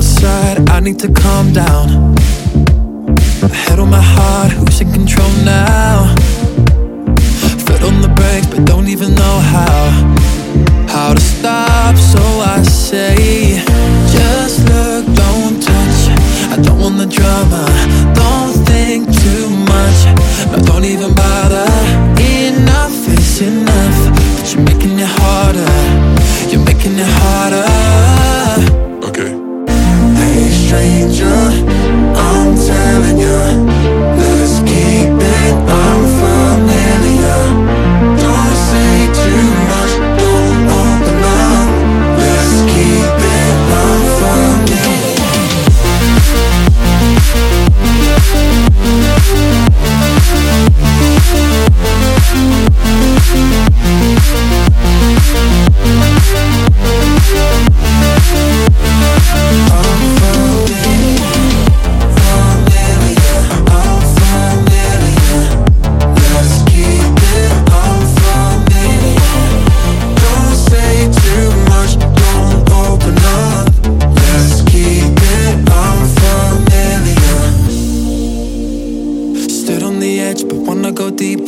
I need to calm down. Head on my heart, who's in control now? Foot on the brakes, but don't even know how. How to stop, so I say, just look, don't touch. I don't want the drama, don't think too much. No, don't even bother. Enough is enough, but you're making it harder. You're making it harder. Stranger, I'm telling you,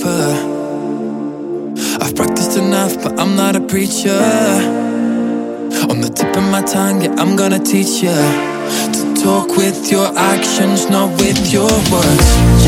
deeper. I've practiced enough, but I'm not a preacher. On the tip of my tongue, yeah, I'm gonna teach you to talk with your actions, not with your words.